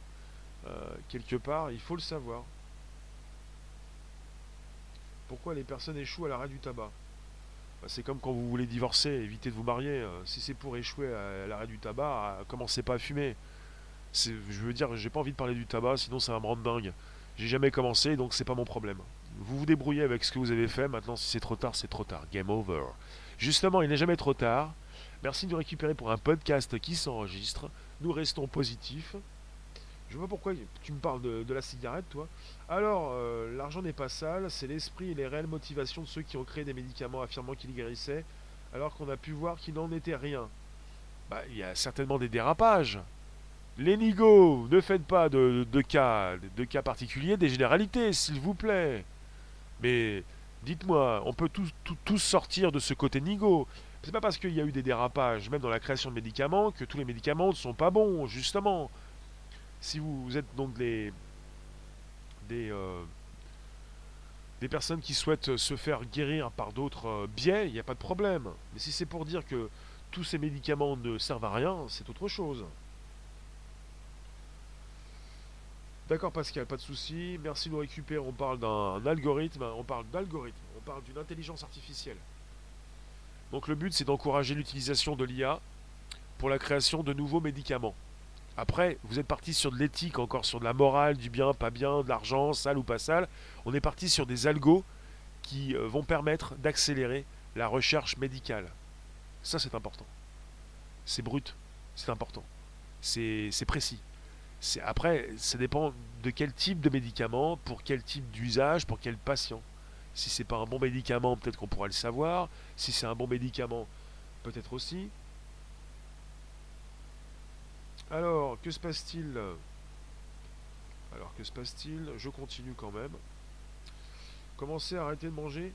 Euh, quelque part, il faut le savoir. Pourquoi les personnes échouent à l'arrêt du tabac? C'est comme quand vous voulez divorcer, éviter de vous marier. Euh, si c'est pour échouer à l'arrêt du tabac, commencez pas à fumer. Je veux dire, j'ai pas envie de parler du tabac, sinon ça va me rendre dingue. J'ai jamais commencé, donc c'est pas mon problème. Vous vous débrouillez avec ce que vous avez fait. Maintenant, si c'est trop tard, c'est trop tard. Game over. Justement, il n'est jamais trop tard. Merci de nous récupérer pour un podcast qui s'enregistre. Nous restons positifs. Je vois pourquoi tu me parles de, la cigarette, toi. Alors, euh, l'argent n'est pas sale, c'est l'esprit et les réelles motivations de ceux qui ont créé des médicaments affirmant qu'ils guérissaient, alors qu'on a pu voir qu'il n'en était rien. Bah, il y a certainement des dérapages. Les nigauds, ne faites pas de, cas, de cas particuliers, des généralités, s'il vous plaît. Mais dites-moi, on peut tous, sortir de ce côté nigo. C'est pas parce qu'il y a eu des dérapages, même dans la création de médicaments, que tous les médicaments ne sont pas bons, justement. Si vous, êtes donc des, des, euh, des personnes qui souhaitent se faire guérir par d'autres euh, biais, il n'y a pas de problème. Mais si c'est pour dire que tous ces médicaments ne servent à rien, c'est autre chose. D'accord Pascal, pas de souci. Merci de nous récupérer. On parle d'un algorithme, on parle d'algorithme, on parle d'une intelligence artificielle. Donc le but c'est d'encourager l'utilisation de l'IA pour la création de nouveaux médicaments. Après, vous êtes parti sur de l'éthique, encore sur de la morale, du bien, pas bien, de l'argent, sale ou pas sale. On est parti sur des algos qui euh, vont permettre d'accélérer la recherche médicale. Ça, c'est important. C'est brut, c'est important. C'est précis. Après, ça dépend de quel type de médicament, pour quel type d'usage, pour quel patient. Si c'est pas un bon médicament, peut-être qu'on pourra le savoir. Si c'est un bon médicament, peut-être aussi. Alors, que se passe-t-il? Alors, que se passe-t-il? Je continue quand même. Commencer à arrêter de manger?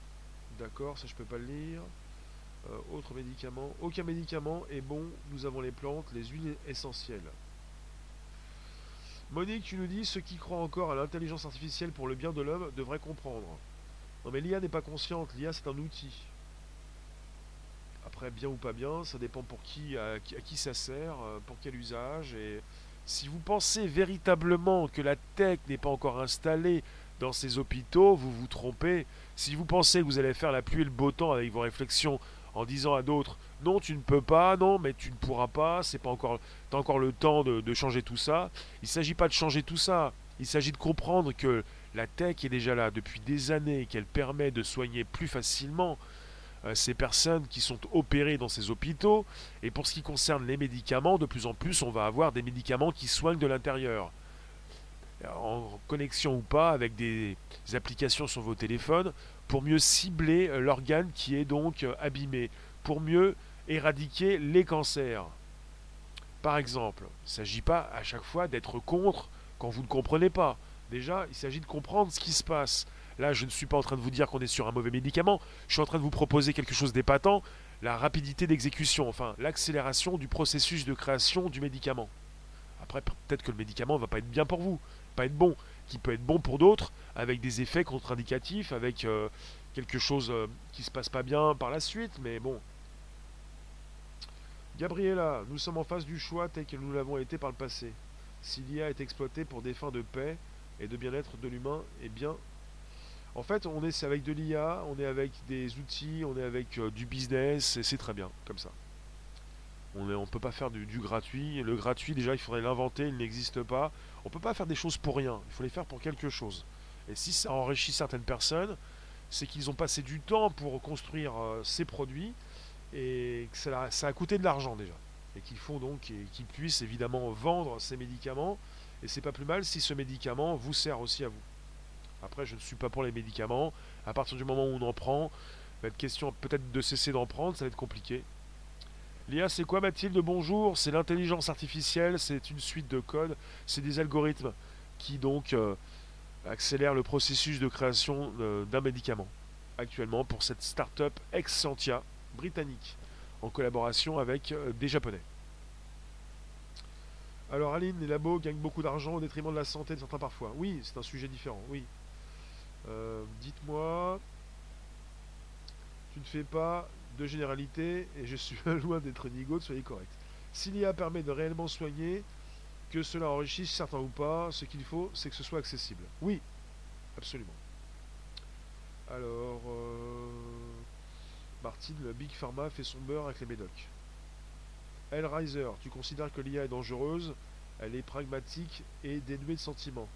D'accord, ça je peux pas le lire. Euh, autre médicament. Aucun médicament est bon. Nous avons les plantes, les huiles essentielles. Monique, tu nous dis, ceux qui croient encore à l'intelligence artificielle pour le bien de l'homme devraient comprendre. Non mais l'IA n'est pas consciente, l'IA c'est un outil. Après, bien ou pas bien, ça dépend pour qui, à, qui, ça sert, euh, pour quel usage. Et si vous pensez véritablement que la tech n'est pas encore installée dans ces hôpitaux, vous vous trompez. Si vous pensez que vous allez faire la pluie et le beau temps avec vos réflexions en disant à d'autres non tu ne peux pas, non mais tu ne pourras pas, c'est pas encore, as encore le temps de, changer tout ça. Il ne s'agit pas de changer tout ça. Il s'agit de comprendre que la tech est déjà là depuis des années, qu'elle permet de soigner plus facilement ces personnes qui sont opérées dans ces hôpitaux. Et pour ce qui concerne les médicaments, de plus en plus, on va avoir des médicaments qui soignent de l'intérieur. En connexion ou pas avec des applications sur vos téléphones pour mieux cibler euh, l'organe qui est donc euh, abîmé, pour mieux éradiquer les cancers. Par exemple, il ne s'agit pas à chaque fois d'être contre quand vous ne comprenez pas. Déjà, il s'agit de comprendre ce qui se passe. Là, je ne suis pas en train de vous dire qu'on est sur un mauvais médicament, je suis en train de vous proposer quelque chose d'épatant, la rapidité d'exécution, enfin l'accélération du processus de création du médicament. Après, peut-être que le médicament ne va pas être bien pour vous, pas être bon, qui peut être bon pour d'autres, avec des effets contre-indicatifs, avec euh, quelque chose euh, qui se passe pas bien par la suite, mais bon. Gabriella, nous sommes en face du choix tel que nous l'avons été par le passé. Si l'IA est exploitée pour des fins de paix et de bien-être de l'humain, eh bien, en fait, on est avec de l'IA, on est avec des outils, on est avec euh, du business, et c'est très bien, comme ça. On ne peut pas faire du, gratuit. Le gratuit, déjà, il faudrait l'inventer, il n'existe pas. On ne peut pas faire des choses pour rien, il faut les faire pour quelque chose. Et si ça enrichit certaines personnes, c'est qu'ils ont passé du temps pour construire euh, ces produits et que ça, ça a coûté de l'argent déjà. Et qu'il faut donc qu'ils puissent évidemment vendre ces médicaments. Et c'est pas plus mal si ce médicament vous sert aussi à vous. Après, je ne suis pas pour les médicaments. À partir du moment où on en prend, va être question peut-être de cesser d'en prendre, ça va être compliqué. L'IA, c'est quoi Mathilde? Bonjour, c'est l'intelligence artificielle, c'est une suite de codes, c'est des algorithmes qui donc euh, accélèrent le processus de création euh, d'un médicament. Actuellement pour cette start-up Excentia britannique, en collaboration avec euh, des Japonais. Alors Aline, les labos gagnent beaucoup d'argent au détriment de la santé de certains parfois. Oui, c'est un sujet différent, oui. Dites-moi, tu ne fais pas de généralité, et je suis loin d'être nigaud, soyez correct. Si l'IA permet de réellement soigner, que cela enrichisse certains ou pas, ce qu'il faut, c'est que ce soit accessible. Oui, absolument. Alors, euh, Martine, le Big Pharma fait son beurre avec les médocs. Hellraiser, tu considères que l'IA est dangereuse, elle est pragmatique et dénuée de sentiments.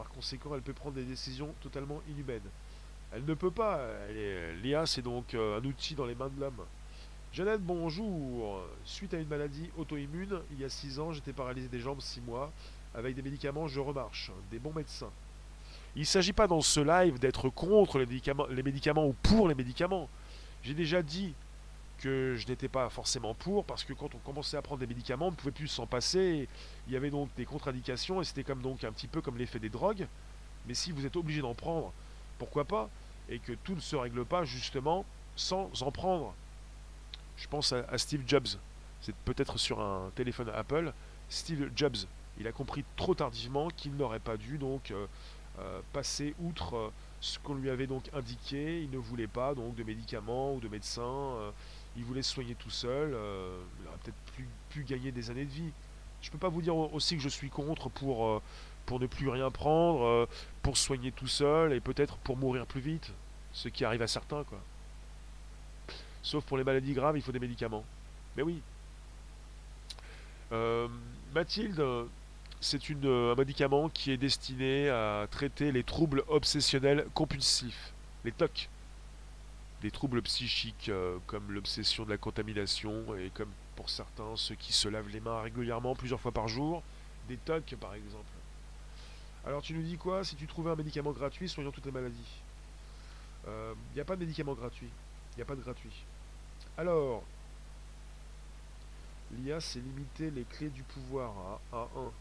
Par conséquent, elle peut prendre des décisions totalement inhumaines. Elle ne peut pas. L'IA, c'est donc euh, un outil dans les mains de l'homme. Jeannette, bonjour. Suite à une maladie auto-immune, il y a 6 ans, j'étais paralysé des jambes 6 mois. Avec des médicaments, je remarche. Des bons médecins. Il ne s'agit pas dans ce live d'être contre les médicaments, les médicaments ou pour les médicaments. J'ai déjà dit que je n'étais pas forcément pour, parce que quand on commençait à prendre des médicaments, on ne pouvait plus s'en passer. Il y avait donc des contre-indications, et c'était comme donc un petit peu comme l'effet des drogues. Mais si vous êtes obligé d'en prendre, pourquoi pas et que tout ne se règle pas justement sans en prendre. Je pense à, Steve Jobs. C'est peut-être sur un téléphone Apple. Steve Jobs, il a compris trop tardivement qu'il n'aurait pas dû donc euh, euh, passer outre euh, ce qu'on lui avait donc indiqué. Il ne voulait pas donc de médicaments ou de médecins. Il voulait se soigner tout seul. il aurait peut-être pu, pu, gagner des années de vie. Je peux pas vous dire aussi que je suis contre pour pour ne plus rien prendre, euh, pour se soigner tout seul et peut-être pour mourir plus vite, ce qui arrive à certains quoi. Sauf pour les maladies graves, il faut des médicaments. Mais oui. Euh, Mathilde, c'est un médicament qui est destiné à traiter les troubles obsessionnels compulsifs, les TOC. Des troubles psychiques euh, comme l'obsession de la contamination et comme pour certains ceux qui se lavent les mains régulièrement plusieurs fois par jour, des TOC par exemple. Alors tu nous dis quoi Si tu trouvais un médicament gratuit soignant toutes les maladies? Il euh, n'y a pas de médicament gratuit. Il n'y a pas de gratuit. Alors, l'IA, c'est limiter les clés du pouvoir à, à 1.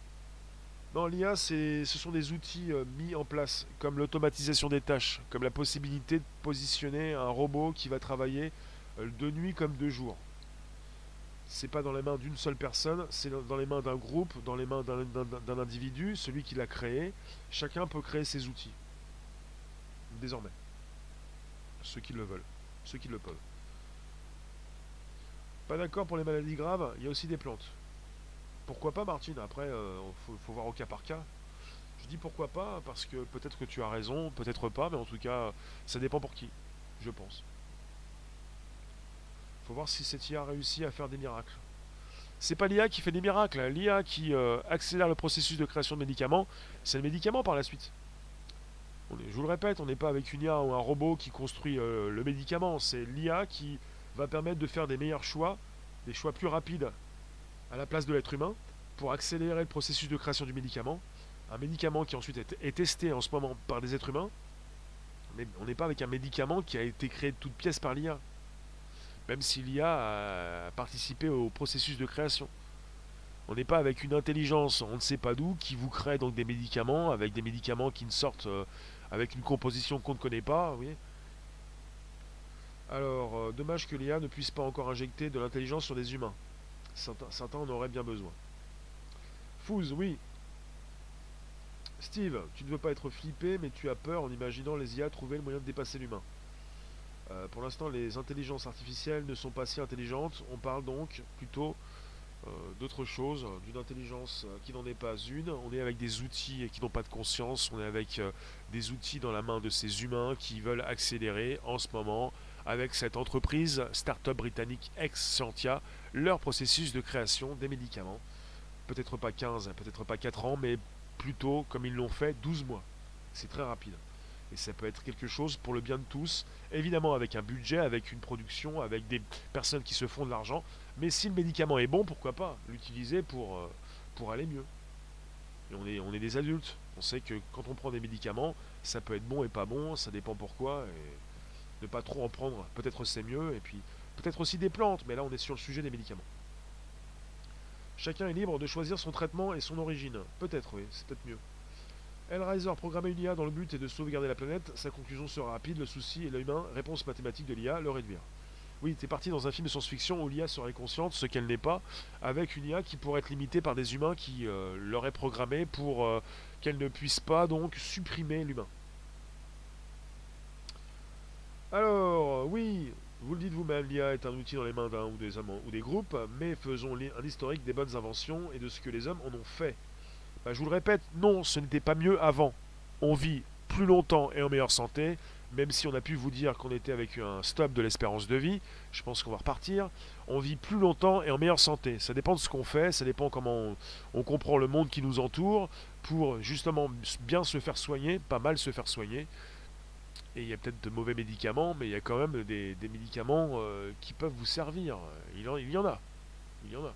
L'IA, ce sont des outils euh, mis en place, comme l'automatisation des tâches, comme la possibilité de positionner un robot qui va travailler euh, de nuit comme de jour. C'est pas dans les mains d'une seule personne, c'est dans les mains d'un groupe, dans les mains d'un individu, celui qui l'a créé. Chacun peut créer ses outils. Désormais. Ceux qui le veulent, ceux qui le peuvent. Pas d'accord pour les maladies graves, il y a aussi des plantes. Pourquoi pas Martine? Après, euh, faut, voir au cas par cas. Je dis pourquoi pas parce que peut-être que tu as raison, peut-être pas, mais en tout cas, ça dépend pour qui, je pense. Faut voir si cette IA réussi à faire des miracles. C'est pas l'IA qui fait des miracles, l'IA qui euh, accélère le processus de création de médicaments, c'est le médicament par la suite. je vous le répète, on n'est pas avec une IA ou un robot qui construit euh, le médicament, c'est l'IA qui va permettre de faire des meilleurs choix, des choix plus rapides à la place de l'être humain, pour accélérer le processus de création du médicament. Un médicament qui ensuite est, testé en ce moment par des êtres humains, mais on n'est pas avec un médicament qui a été créé de toutes pièces par l'IA, même si l'IA a participé au processus de création. On n'est pas avec une intelligence, on ne sait pas d'où, qui vous crée donc des médicaments, avec des médicaments qui ne sortent euh, avec une composition qu'on ne connaît pas, vous voyez alors, euh, dommage que l'IA ne puisse pas encore injecter de l'intelligence sur des humains. Certains, en auraient bien besoin. Fouz, oui. Steve, tu ne veux pas être flippé, mais tu as peur en imaginant les IA trouver le moyen de dépasser l'humain. Euh, pour l'instant, les intelligences artificielles ne sont pas si intelligentes. On parle donc plutôt euh, d'autre chose, d'une intelligence qui n'en est pas une. On est avec des outils qui n'ont pas de conscience. On est avec des outils dans la main de ces humains qui veulent accélérer en ce moment avec cette entreprise start-up britannique ex-Scientia leur processus de création des médicaments. Peut-être pas 15, peut-être pas 4 ans, mais plutôt, comme ils l'ont fait, 12 mois. C'est très rapide. Et ça peut être quelque chose pour le bien de tous, évidemment avec un budget, avec une production, avec des personnes qui se font de l'argent. Mais si le médicament est bon, pourquoi pas l'utiliser pour, euh, pour aller mieux on est, on est des adultes. On sait que quand on prend des médicaments, ça peut être bon et pas bon, ça dépend pourquoi. Ne pas trop en prendre, peut-être c'est mieux, et puis peut-être aussi des plantes, mais là on est sur le sujet des médicaments. Chacun est libre de choisir son traitement et son origine. Peut-être, oui, c'est peut-être mieux. Hellraiser, programmer une IA dans le but est de sauvegarder la planète, sa conclusion sera rapide, le souci est l'humain, réponse mathématique de l'IA, le réduire. Oui, t'es parti dans un film de science-fiction où l'IA serait consciente, ce qu'elle n'est pas, avec une IA qui pourrait être limitée par des humains qui euh, l'auraient programmée pour euh, qu'elle ne puisse pas donc supprimer l'humain. Alors, oui, vous le dites vous-même, l'IA est un outil dans les mains d'un ou des hommes ou des groupes, mais faisons un historique des bonnes inventions et de ce que les hommes en ont fait. Bah, je vous le répète, non, ce n'était pas mieux avant. On vit plus longtemps et en meilleure santé, même si on a pu vous dire qu'on était avec un stop de l'espérance de vie, je pense qu'on va repartir. On vit plus longtemps et en meilleure santé. Ça dépend de ce qu'on fait, ça dépend comment on, on, comprend le monde qui nous entoure pour justement bien se faire soigner, pas mal se faire soigner, et il y a peut-être de mauvais médicaments, mais il y a quand même des, médicaments euh, qui peuvent vous servir. Il, y en a. Il y en a.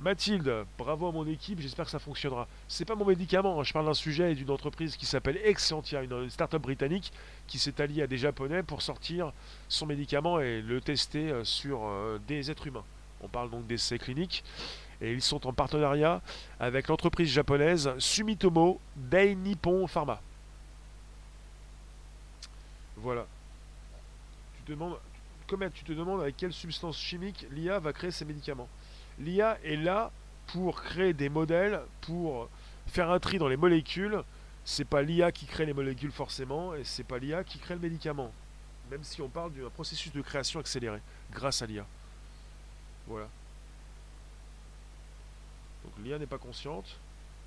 Mathilde, bravo à mon équipe, j'espère que ça fonctionnera. C'est pas mon médicament, hein. je parle d'un sujet et d'une entreprise qui s'appelle Excentia, une start-up britannique qui s'est alliée à des Japonais pour sortir son médicament et le tester euh, sur euh, des êtres humains. On parle donc d'essais cliniques et ils sont en partenariat avec l'entreprise japonaise Sumitomo Dai Nippon Pharma. Voilà. Tu te demandes, comment tu te demandes avec quelle substance chimique l'IA va créer ses médicaments. L'IA est là pour créer des modèles, pour faire un tri dans les molécules. C'est pas l'IA qui crée les molécules forcément, et c'est pas l'IA qui crée le médicament. Même si on parle d'un processus de création accéléré grâce à l'IA. Voilà. Donc l'IA n'est pas consciente,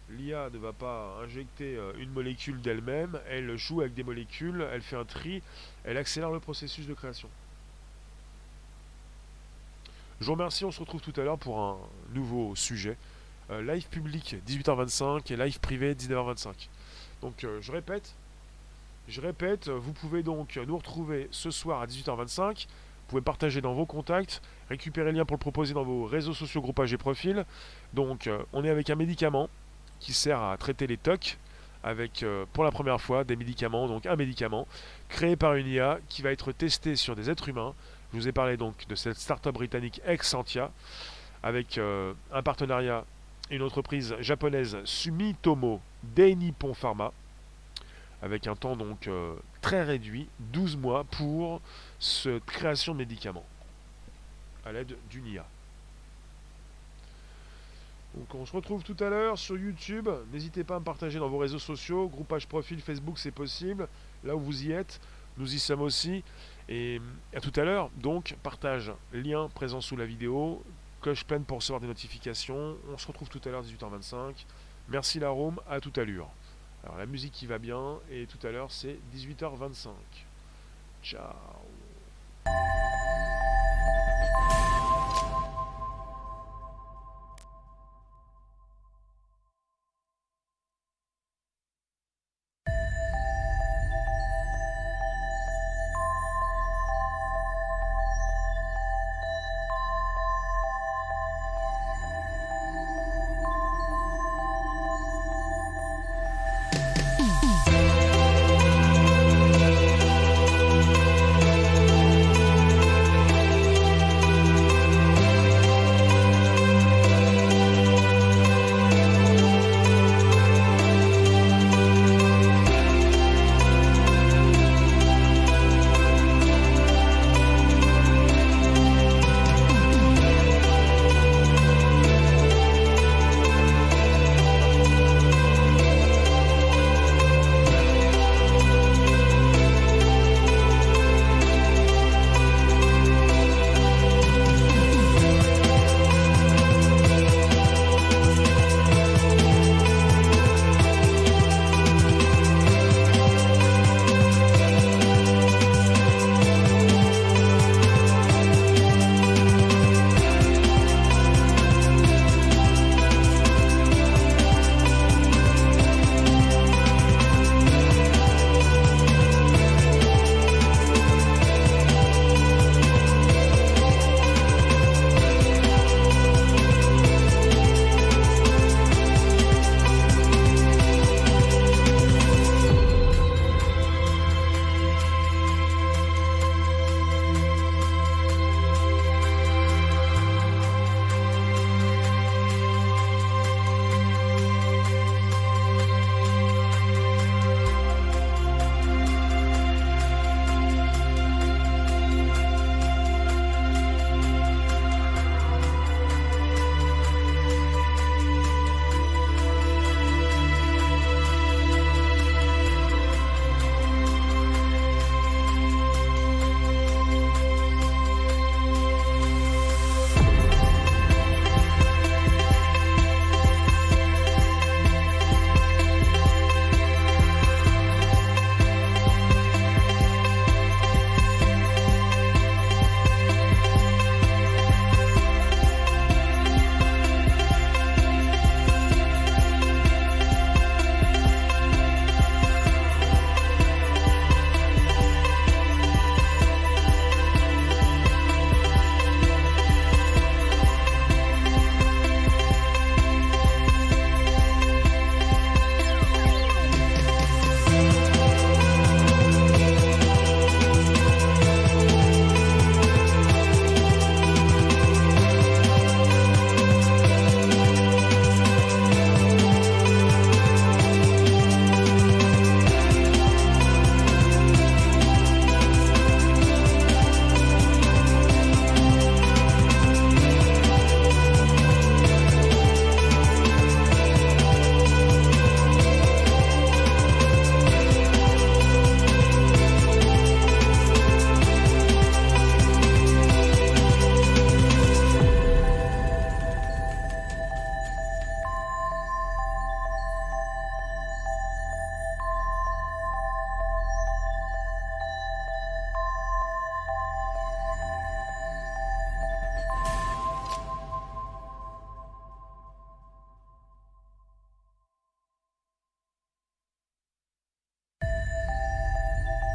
l'IA ne va pas injecter euh, une molécule d'elle-même, elle joue avec des molécules, elle fait un tri, elle accélère le processus de création. Je vous remercie, on se retrouve tout à l'heure pour un nouveau sujet. Euh, live public 18h25 et live privé 19h25. Donc euh, je répète, je répète, vous pouvez donc nous retrouver ce soir à 18h25. Vous pouvez partager dans vos contacts, récupérer le lien pour le proposer dans vos réseaux sociaux, groupages et profils. Donc on est avec un médicament qui sert à traiter les TOC avec pour la première fois des médicaments, donc un médicament créé par une IA qui va être testé sur des êtres humains. Je vous ai parlé donc de cette start-up britannique Excentia avec un partenariat une entreprise japonaise Sumitomo Dainippon Pharma, avec un temps donc euh, très réduit, 12 mois pour cette création de médicaments, à l'aide d'une IA. Donc on se retrouve tout à l'heure sur YouTube. N'hésitez pas à me partager dans vos réseaux sociaux, groupage profil Facebook c'est possible. Là où vous y êtes, nous y sommes aussi. Et à tout à l'heure, donc partage, lien présent sous la vidéo, Coche pleine pour recevoir des notifications. On se retrouve tout à l'heure 18h25. Merci la Rome, à toute allure. Alors la musique qui va bien et tout à l'heure c'est 18h25. Ciao